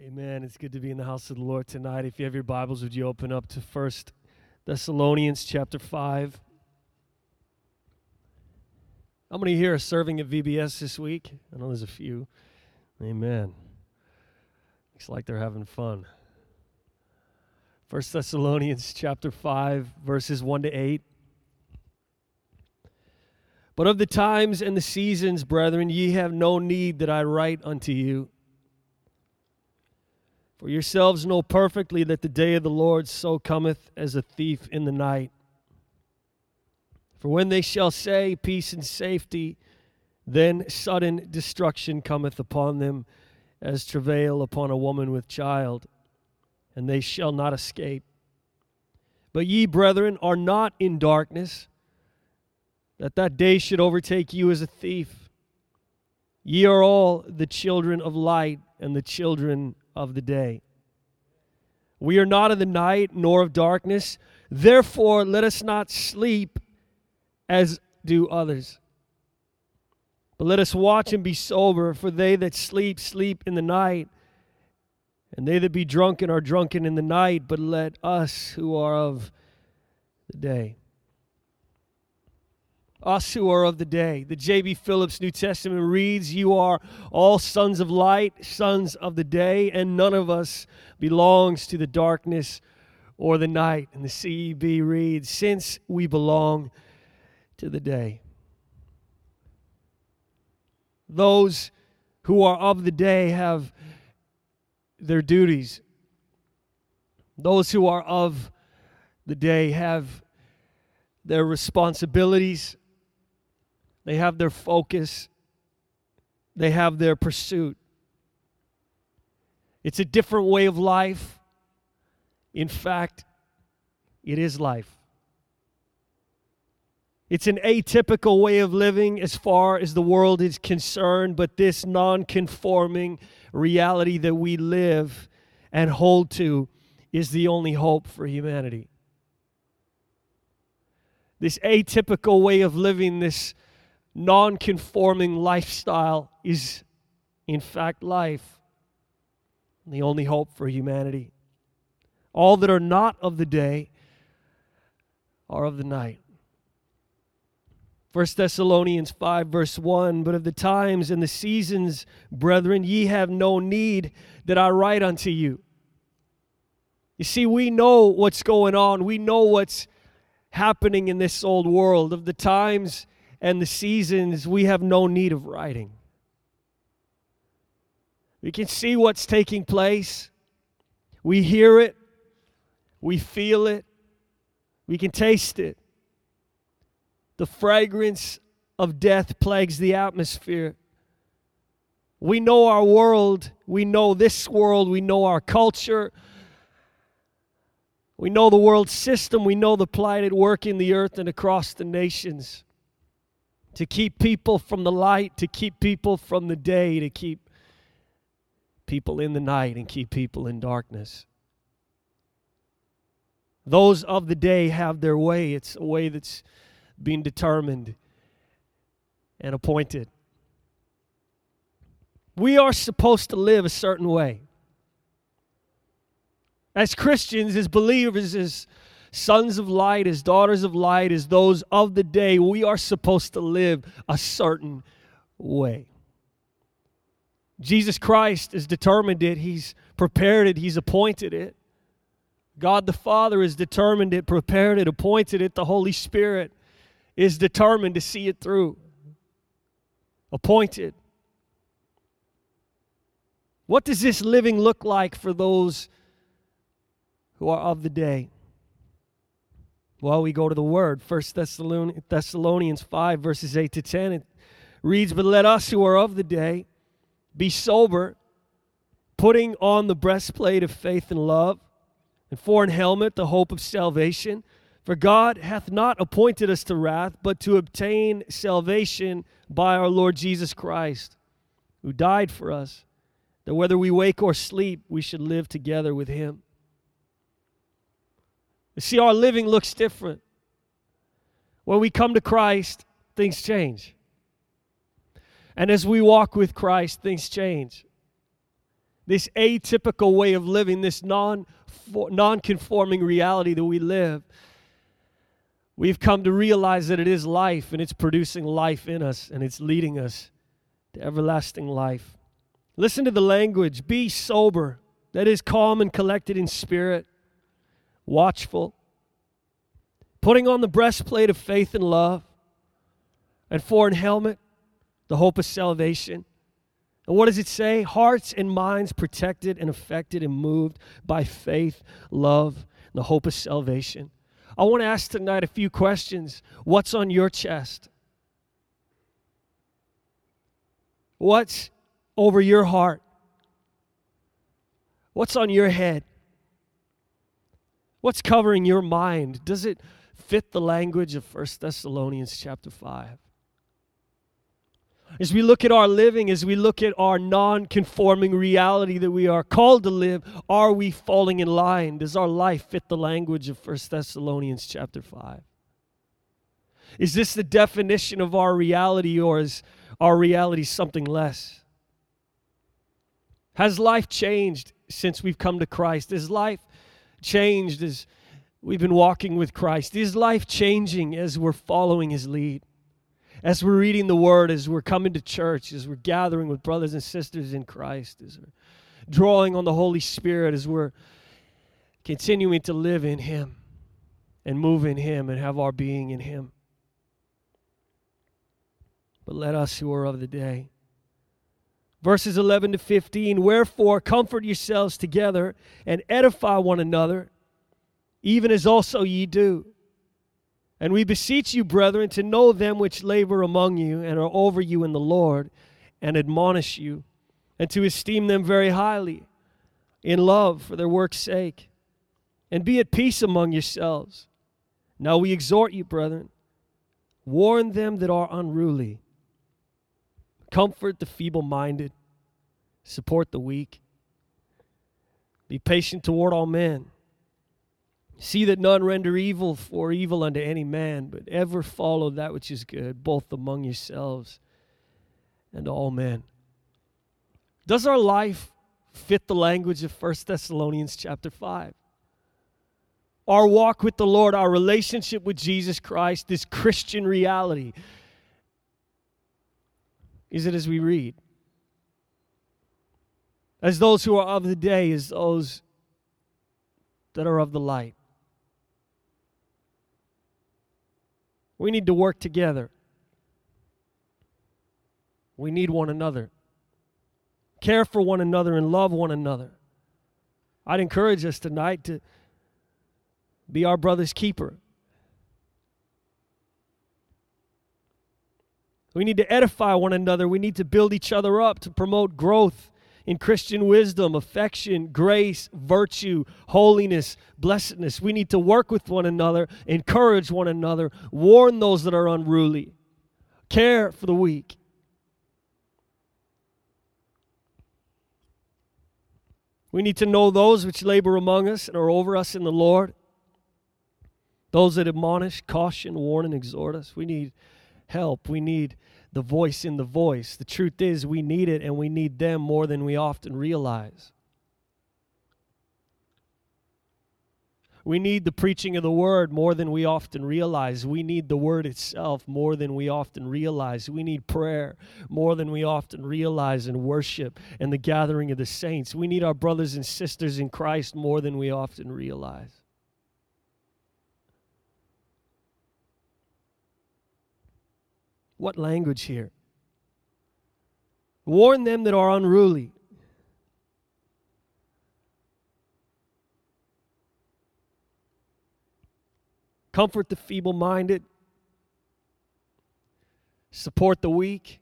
Amen. It's good to be in the house of the Lord tonight. If you have your Bibles, would you open up to First Thessalonians chapter 5? How many here are serving at VBS this week? I know there's a few. Amen. Looks like they're having fun. First Thessalonians chapter 5, verses 1 to 8. But of the times and the seasons, brethren, ye have no need that I write unto you. For yourselves know perfectly that the day of the Lord so cometh as a thief in the night. For when they shall say, Peace and safety, then sudden destruction cometh upon them as travail upon a woman with child, and they shall not escape. But ye, brethren, are not in darkness, that that day should overtake you as a thief. Ye are all the children of light and the children of the day. We are not of the night nor of darkness. Therefore, let us not sleep as do others. But let us watch and be sober, for they that sleep, sleep in the night, and they that be drunken are drunken in the night. But let us who are of the day us who are of the day. The J.B. Phillips New Testament reads, You are all sons of light, sons of the day, and none of us belongs to the darkness or the night. And the CEB reads, Since we belong to the day. Those who are of the day have their duties. Those who are of the day have their responsibilities they have their focus, they have their pursuit. It's a different way of life. In fact, it is life. It's an atypical way of living as far as the world is concerned, but this non conforming reality that we live and hold to is the only hope for humanity. This atypical way of living, this non conforming lifestyle is, in fact, life, the only hope for humanity. All that are not of the day are of the night. 1 Thessalonians 5, verse 1 But of the times and the seasons, brethren, ye have no need that I write unto you. You see, we know what's going on, we know what's happening in this old world. Of the times and the seasons, we have no need of writing. We can see what's taking place. We hear it. We feel it. We can taste it. The fragrance of death plagues the atmosphere. We know our world. We know this world. We know our culture. We know the world system. We know the plight at work in the earth and across the nations to keep people from the light, to keep people from the day, to keep people in the night and keep people in darkness. Those of the day have their way. It's a way that's being determined and appointed. We are supposed to live a certain way. As Christians, as believers, as sons of light, as daughters of light, as those of the day, we are supposed to live a certain way. Jesus Christ has determined it, He's prepared it, He's appointed it. God the Father has determined it, prepared it, appointed it. The Holy Spirit is determined to see it through. Appointed. What does this living look like for those who are of the day? Well, we go to the word. First Thessalonians 5, verses 8 to 10. It reads, But let us who are of the day be sober, putting on the breastplate of faith and love, and for an helmet the hope of salvation. For God hath not appointed us to wrath, but to obtain salvation by our Lord Jesus Christ, who died for us, that whether we wake or sleep, we should live together with him. See, our living looks different. When we come to Christ, things change. And as we walk with Christ, things change. this atypical way of living, this non non-conforming reality that we live, we've come to realize that it is life and it's producing life in us and it's leading us to everlasting life. Listen to the language. Be sober, that is calm and collected in spirit, watchful, putting on the breastplate of faith and love, and for an helmet, the hope of salvation. And what does it say? Hearts and minds protected and affected and moved by faith, love, and the hope of salvation. I want to ask tonight a few questions. What's on your chest? What's over your heart? What's on your head? What's covering your mind? Does it fit the language of 1 Thessalonians chapter 5? As we look at our living, as we look at our non conforming reality that we are called to live, are we falling in line? Does our life fit the language of 1 Thessalonians chapter 5? Is this the definition of our reality, or is our reality something less? Has life changed since we've come to Christ? Is life changed as we've been walking with Christ? Is life changing as we're following His lead? as we're reading the word, as we're coming to church, as we're gathering with brothers and sisters in Christ, as we're drawing on the Holy Spirit, as we're continuing to live in Him and move in Him and have our being in Him. But let us who are of the day. Verses 11 to 15 Wherefore, comfort yourselves together and edify one another, even as also ye do. And we beseech you, brethren, to know them which labor among you and are over you in the Lord, and admonish you, and to esteem them very highly in love for their work's sake. And be at peace among yourselves. Now we exhort you, brethren, warn them that are unruly, comfort the feeble minded, support the weak, be patient toward all men. See that none render evil for evil unto any man, but ever follow that which is good, both among yourselves and all men. Does our life fit the language of 1 Thessalonians chapter 5? Our walk with the Lord, our relationship with Jesus Christ, this Christian reality. Is it as we read? As those who are of the day, as those that are of the light. We need to work together. We need one another. Care for one another and love one another. I'd encourage us tonight to be our brother's keeper. We need to edify one another. We need to build each other up to promote growth in Christian wisdom, affection, grace, virtue, holiness, blessedness. We need to work with one another, encourage one another, warn those that are unruly, care for the weak. We need to know those which labor among us and are over us in the Lord, those that admonish, caution, warn, and exhort us. We need help. We need the voice in the voice. The truth is, we need it and we need them more than we often realize. We need the preaching of the word more than we often realize. We need the word itself more than we often realize. We need prayer more than we often realize and worship and the gathering of the saints. We need our brothers and sisters in Christ more than we often realize. What language here? Warn them that are unruly. Comfort the feeble minded. Support the weak.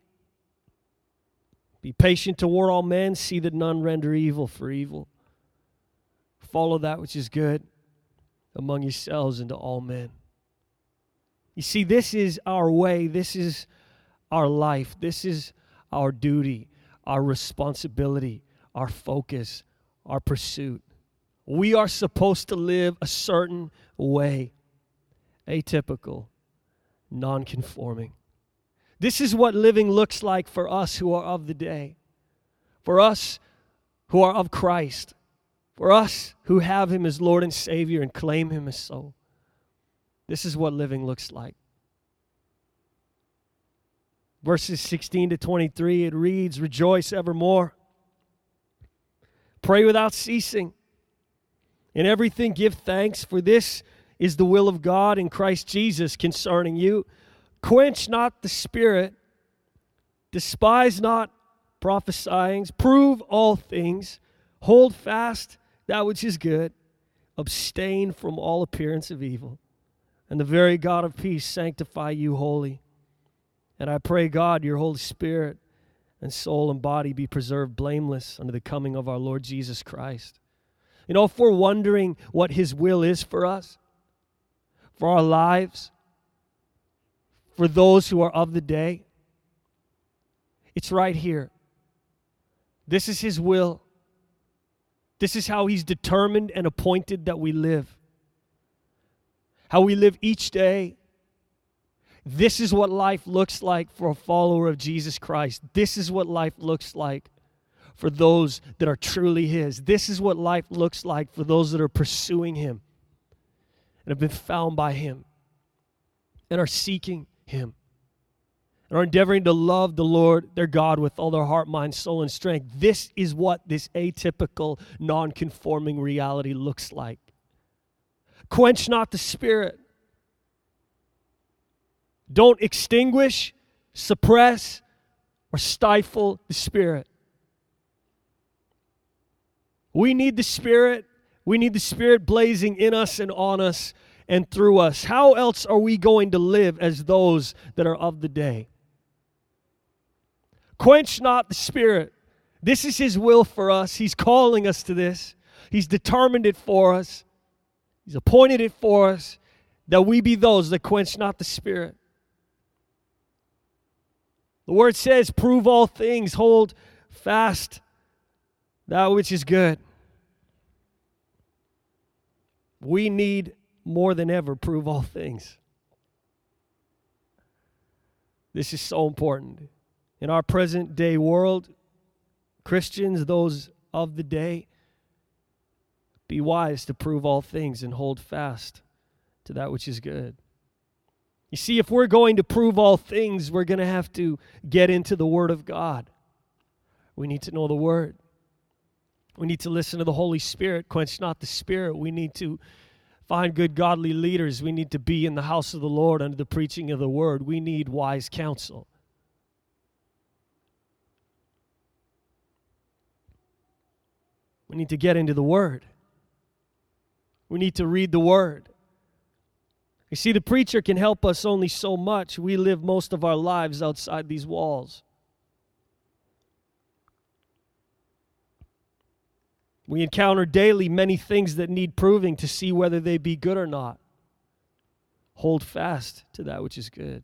Be patient toward all men. See that none render evil for evil. Follow that which is good among yourselves and to all men. You see, this is our way, this is our life, this is our duty, our responsibility, our focus, our pursuit. We are supposed to live a certain way, atypical, non conforming. This is what living looks like for us who are of the day. For us who are of Christ, for us who have Him as Lord and Savior and claim Him as so. This is what living looks like. Verses 16 to 23, it reads, Rejoice evermore. Pray without ceasing. In everything, give thanks, for this is the will of God in Christ Jesus concerning you. Quench not the spirit, despise not prophesying, prove all things, hold fast that which is good, abstain from all appearance of evil, and the very God of peace sanctify you wholly. And I pray, God, your Holy Spirit and soul and body be preserved blameless under the coming of our Lord Jesus Christ. You know, if we're wondering what His will is for us, for our lives, for those who are of the day, it's right here. This is His will. This is how He's determined and appointed that we live. How we live each day this is what life looks like for a follower of Jesus Christ. This is what life looks like for those that are truly His. This is what life looks like for those that are pursuing Him and have been found by Him and are seeking Him and are endeavoring to love the Lord their God with all their heart, mind, soul, and strength. This is what this atypical, non conforming reality looks like. Quench not the Spirit. Don't extinguish, suppress, or stifle the Spirit. We need the Spirit. We need the Spirit blazing in us and on us and through us. How else are we going to live as those that are of the day? Quench not the Spirit. This is His will for us. He's calling us to this, He's determined it for us, He's appointed it for us that we be those that quench not the Spirit. The word says, prove all things, hold fast that which is good. We need more than ever prove all things. This is so important. In our present day world, Christians, those of the day, be wise to prove all things and hold fast to that which is good. You see, if we're going to prove all things, we're going to have to get into the Word of God. We need to know the Word. We need to listen to the Holy Spirit, quench not the Spirit. We need to find good, godly leaders. We need to be in the house of the Lord under the preaching of the Word. We need wise counsel. We need to get into the Word. We need to read the Word. You see, the preacher can help us only so much. We live most of our lives outside these walls. We encounter daily many things that need proving to see whether they be good or not. Hold fast to that which is good.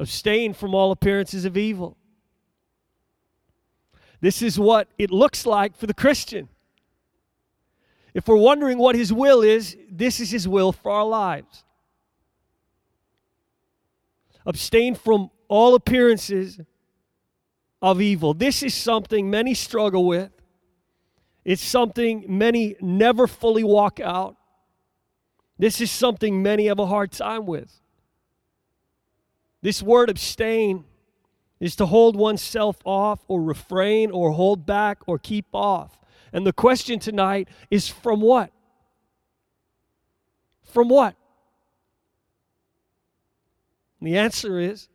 Abstain from all appearances of evil. This is what it looks like for the Christian. If we're wondering what His will is, this is His will for our lives. Abstain from all appearances of evil. This is something many struggle with. It's something many never fully walk out. This is something many have a hard time with. This word abstain is to hold oneself off or refrain or hold back or keep off. And the question tonight is from what? From what? And the answer is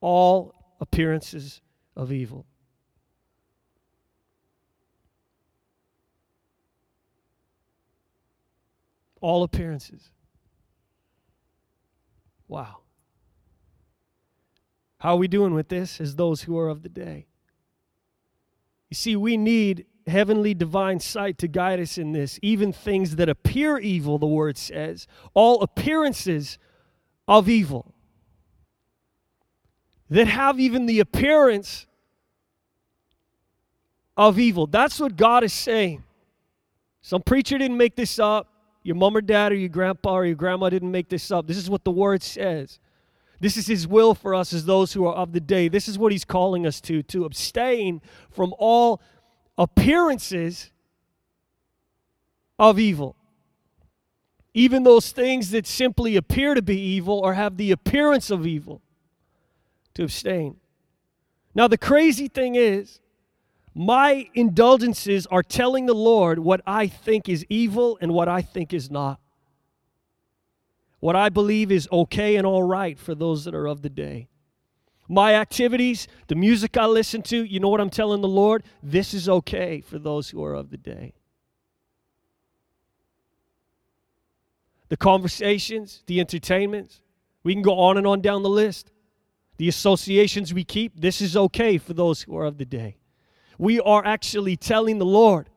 all appearances of evil. All appearances. Wow. How are we doing with this as those who are of the day? You see, we need heavenly divine sight to guide us in this. Even things that appear evil, the word says, all appearances of evil. That have even the appearance of evil. That's what God is saying. Some preacher didn't make this up. Your mom or dad or your grandpa or your grandma didn't make this up. This is what the word says. This is His will for us as those who are of the day. This is what He's calling us to to abstain from all appearances of evil. Even those things that simply appear to be evil or have the appearance of evil, to abstain. Now, the crazy thing is, my indulgences are telling the Lord what I think is evil and what I think is not. What I believe is okay and all right for those that are of the day. My activities, the music I listen to, you know what I'm telling the Lord? This is okay for those who are of the day. The conversations, the entertainments, we can go on and on down the list. The associations we keep, this is okay for those who are of the day. We are actually telling the Lord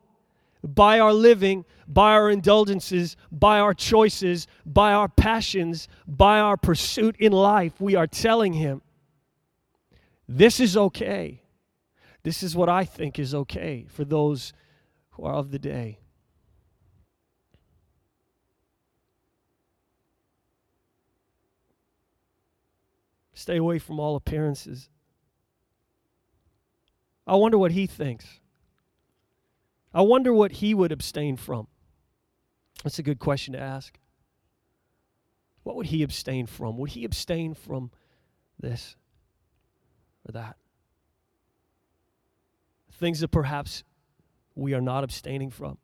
by our living, by our indulgences, by our choices, by our passions, by our pursuit in life, we are telling Him, this is okay. This is what I think is okay for those who are of the day. Stay away from all appearances. I wonder what he thinks. I wonder what he would abstain from. That's a good question to ask. What would he abstain from? Would he abstain from this or that? Things that perhaps we are not abstaining from.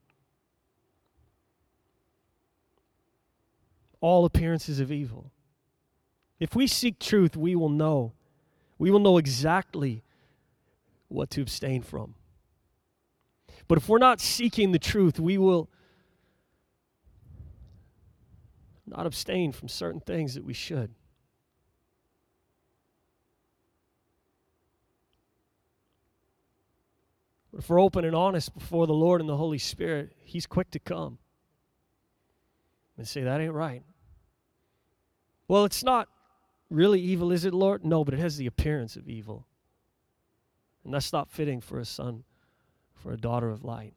All appearances of evil. If we seek truth, we will know. We will know exactly what to abstain from. But if we're not seeking the truth, we will not abstain from certain things that we should. But if we're open and honest before the Lord and the Holy Spirit, He's quick to come and say, That ain't right. Well, it's not really evil, is it, Lord? No, but it has the appearance of evil. And that's not fitting for a son, for a daughter of light.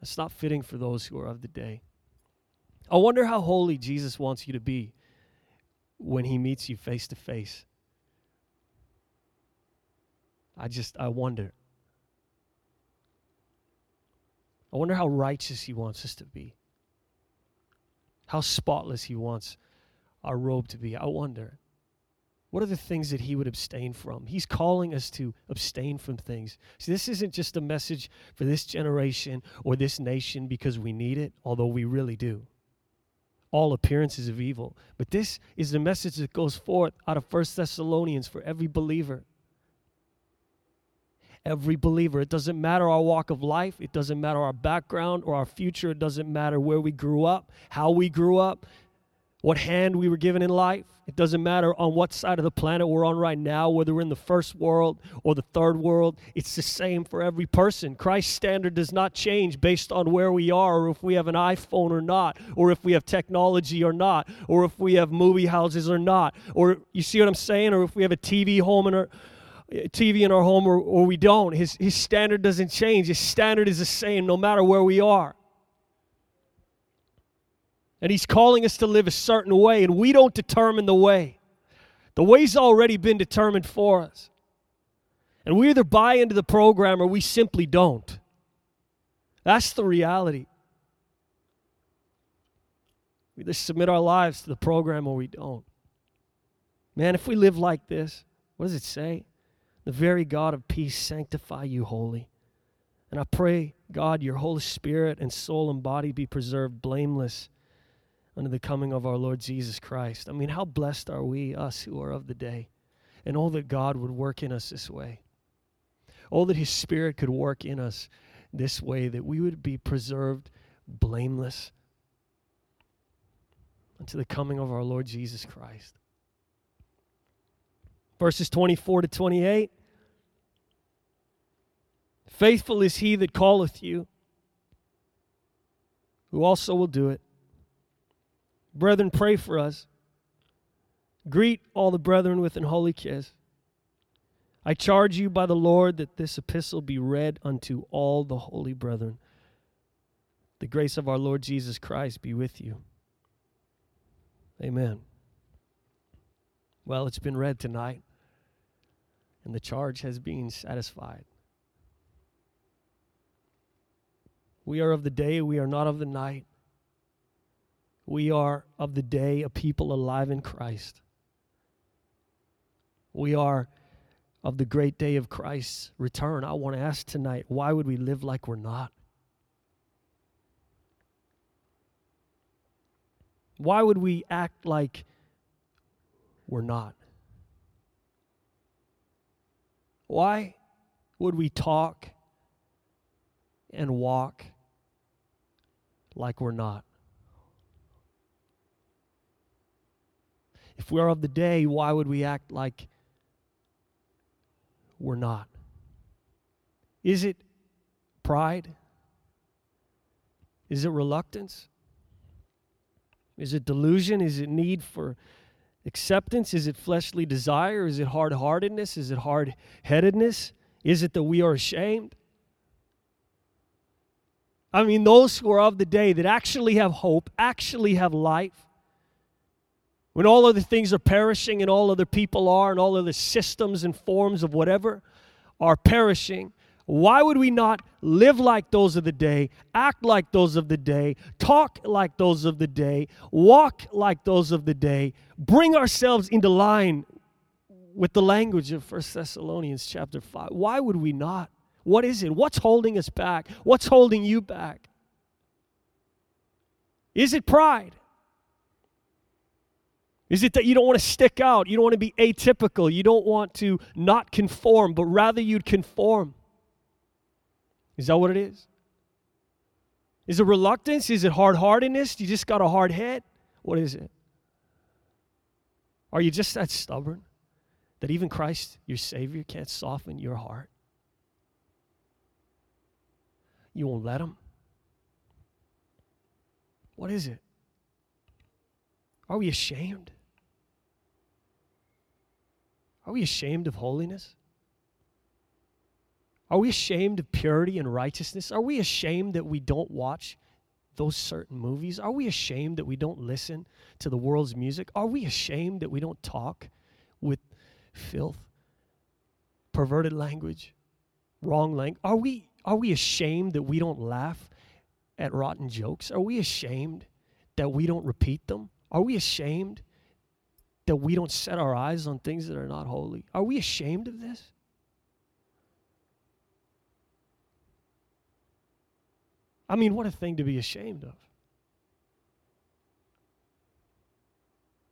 That's not fitting for those who are of the day. I wonder how holy Jesus wants you to be when he meets you face to face. I just, I wonder. I wonder how righteous he wants us to be, how spotless he wants our robe to be. I wonder. What are the things that he would abstain from? He's calling us to abstain from things. See, this isn't just a message for this generation or this nation because we need it, although we really do. All appearances of evil. But this is the message that goes forth out of First Thessalonians for every believer. Every believer. It doesn't matter our walk of life, it doesn't matter our background or our future, it doesn't matter where we grew up, how we grew up, what hand we were given in life. It doesn't matter on what side of the planet we're on right now, whether we're in the first world or the third world. It's the same for every person. Christ's standard does not change based on where we are, or if we have an iPhone or not, or if we have technology or not, or if we have movie houses or not, or you see what I'm saying, or if we have a TV home in our eh, TV in our home or, or we don't. His, his standard doesn't change. His standard is the same no matter where we are. And He's calling us to live a certain way, and we don't determine the way. The way's already been determined for us. And we either buy into the program or we simply don't. That's the reality. We either submit our lives to the program or we don't. Man, if we live like this, what does it say? The very God of peace sanctify you wholly. And I pray, God, your Holy Spirit and soul and body be preserved blameless under the coming of our Lord Jesus Christ. I mean, how blessed are we, us who are of the day, and all that God would work in us this way. All that His Spirit could work in us this way, that we would be preserved blameless unto the coming of our Lord Jesus Christ. Verses 24 to 28. Faithful is he that calleth you, who also will do it. Brethren, pray for us. Greet all the brethren with an holy kiss. I charge you by the Lord that this epistle be read unto all the holy brethren. The grace of our Lord Jesus Christ be with you. Amen. Well, it's been read tonight, and the charge has been satisfied. We are of the day, we are not of the night. We are of the day a people alive in Christ. We are of the great day of Christ's return. I want to ask tonight why would we live like we're not? Why would we act like we're not? Why would we talk and walk like we're not? If we are of the day, why would we act like we're not? Is it pride? Is it reluctance? Is it delusion? Is it need for acceptance? Is it fleshly desire? Is it hard heartedness? Is it hard headedness? Is it that we are ashamed? I mean, those who are of the day that actually have hope, actually have life, when all other things are perishing and all other people are, and all other systems and forms of whatever are perishing, why would we not live like those of the day, act like those of the day, talk like those of the day, walk like those of the day, bring ourselves into line with the language of 1 Thessalonians chapter 5? Why would we not? What is it? What's holding us back? What's holding you back? Is it pride? Is it that you don't want to stick out? You don't want to be atypical. You don't want to not conform, but rather you'd conform? Is that what it is? Is it reluctance? Is it hard heartedness? You just got a hard head? What is it? Are you just that stubborn that even Christ, your Savior, can't soften your heart? You won't let Him? What is it? Are we ashamed? Are we ashamed of holiness? Are we ashamed of purity and righteousness? Are we ashamed that we don't watch those certain movies? Are we ashamed that we don't listen to the world's music? Are we ashamed that we don't talk with filth, perverted language, wrong language? Are we, are we ashamed that we don't laugh at rotten jokes? Are we ashamed that we don't repeat them? Are we ashamed that we don't set our eyes on things that are not holy? Are we ashamed of this? I mean, what a thing to be ashamed of.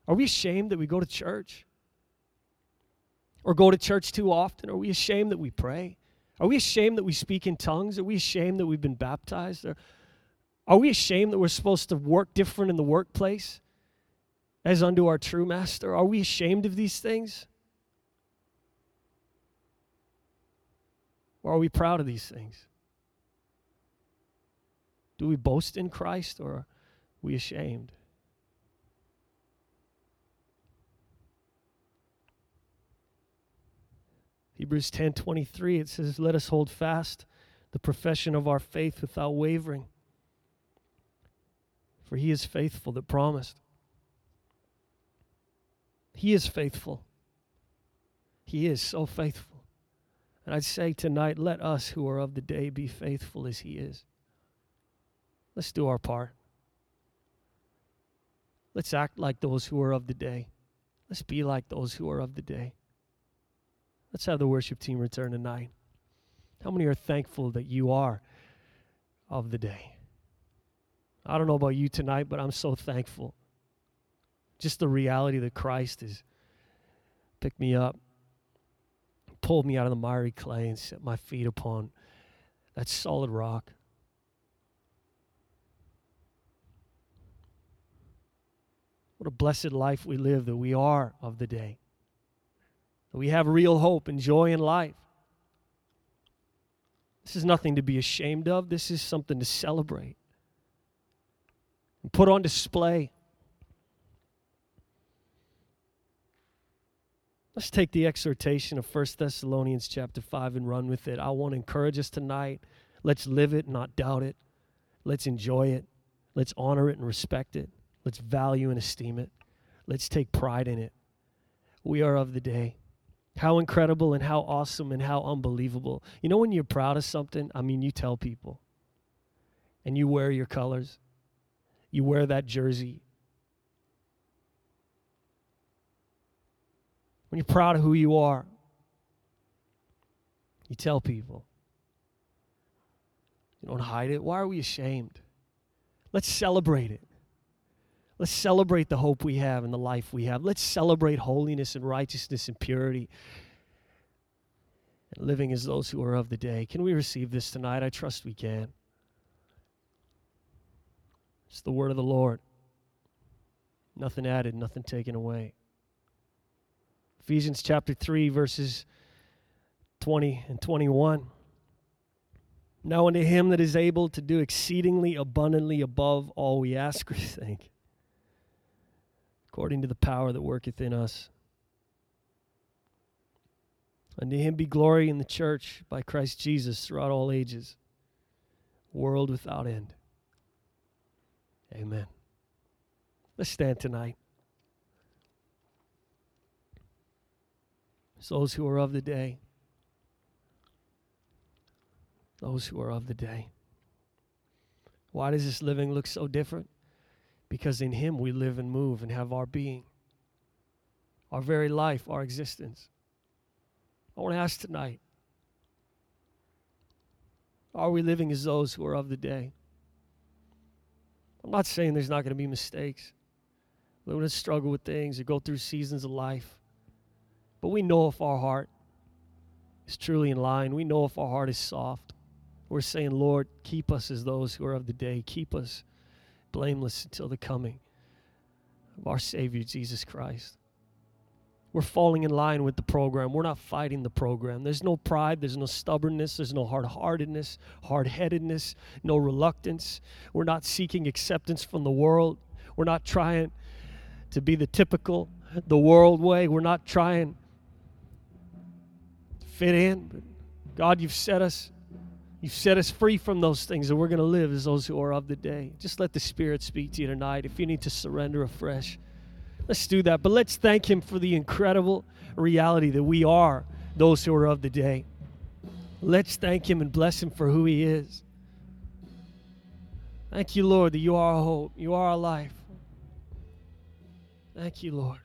Are we ashamed that we go to church? Or go to church too often? Are we ashamed that we pray? Are we ashamed that we speak in tongues? Are we ashamed that we've been baptized? Are we ashamed that we're supposed to work different in the workplace? As unto our true master? Are we ashamed of these things? Or are we proud of these things? Do we boast in Christ or are we ashamed? Hebrews 10:23 it says let us hold fast the profession of our faith without wavering for he is faithful that promised he is faithful. He is so faithful. And I'd say tonight, let us who are of the day be faithful as He is. Let's do our part. Let's act like those who are of the day. Let's be like those who are of the day. Let's have the worship team return tonight. How many are thankful that you are of the day? I don't know about you tonight, but I'm so thankful just the reality that Christ has picked me up, pulled me out of the miry clay, and set my feet upon that solid rock. What a blessed life we live that we are of the day. That we have real hope and joy in life. This is nothing to be ashamed of. This is something to celebrate and put on display. Let's take the exhortation of 1 Thessalonians chapter 5 and run with it. I want to encourage us tonight. Let's live it, not doubt it. Let's enjoy it. Let's honor it and respect it. Let's value and esteem it. Let's take pride in it. we are of the day. How incredible and how awesome and how unbelievable. You know, when you're proud of something, I mean, you tell people and you wear your colors, you wear that jersey. When you're proud of who you are, you tell people. You don't hide it. Why are we ashamed? Let's celebrate it. Let's celebrate the hope we have and the life we have. Let's celebrate holiness and righteousness and purity and living as those who are of the day. Can we receive this tonight? I trust we can. It's the word of the Lord. Nothing added, nothing taken away. Ephesians chapter 3, verses 20 and 21. Now unto him that is able to do exceedingly abundantly above all we ask or think, according to the power that worketh in us. Unto him be glory in the church by Christ Jesus throughout all ages, world without end. Amen. Let's stand tonight. Those who are of the day those who are of the day. Why does this living look so different? Because in Him we live and move and have our being, our very life, our existence. I want to ask tonight are we living as those who are of the day? I'm not saying there's not going to be mistakes. We're going to struggle with things or go through seasons of life. But we know if our heart is truly in line, we know if our heart is soft. We're saying, Lord, keep us as those who are of the day. Keep us blameless until the coming of our Savior, Jesus Christ. We're falling in line with the program. We're not fighting the program. There's no pride, there's no stubbornness, there's no hard heartedness, hard headedness, no reluctance. We're not seeking acceptance from the world. We're not trying to be the typical, the world way. We're not trying fit in. But God, you've set us You've set us free from those things, and we're going to live as those who are of the day. Just let the Spirit speak to you tonight. If you need to surrender afresh, let's do that. But let's thank Him for the incredible reality that we are those who are of the day. Let's thank Him and bless Him for who He is. Thank you, Lord, that you are our hope, you are our life. Thank you, Lord.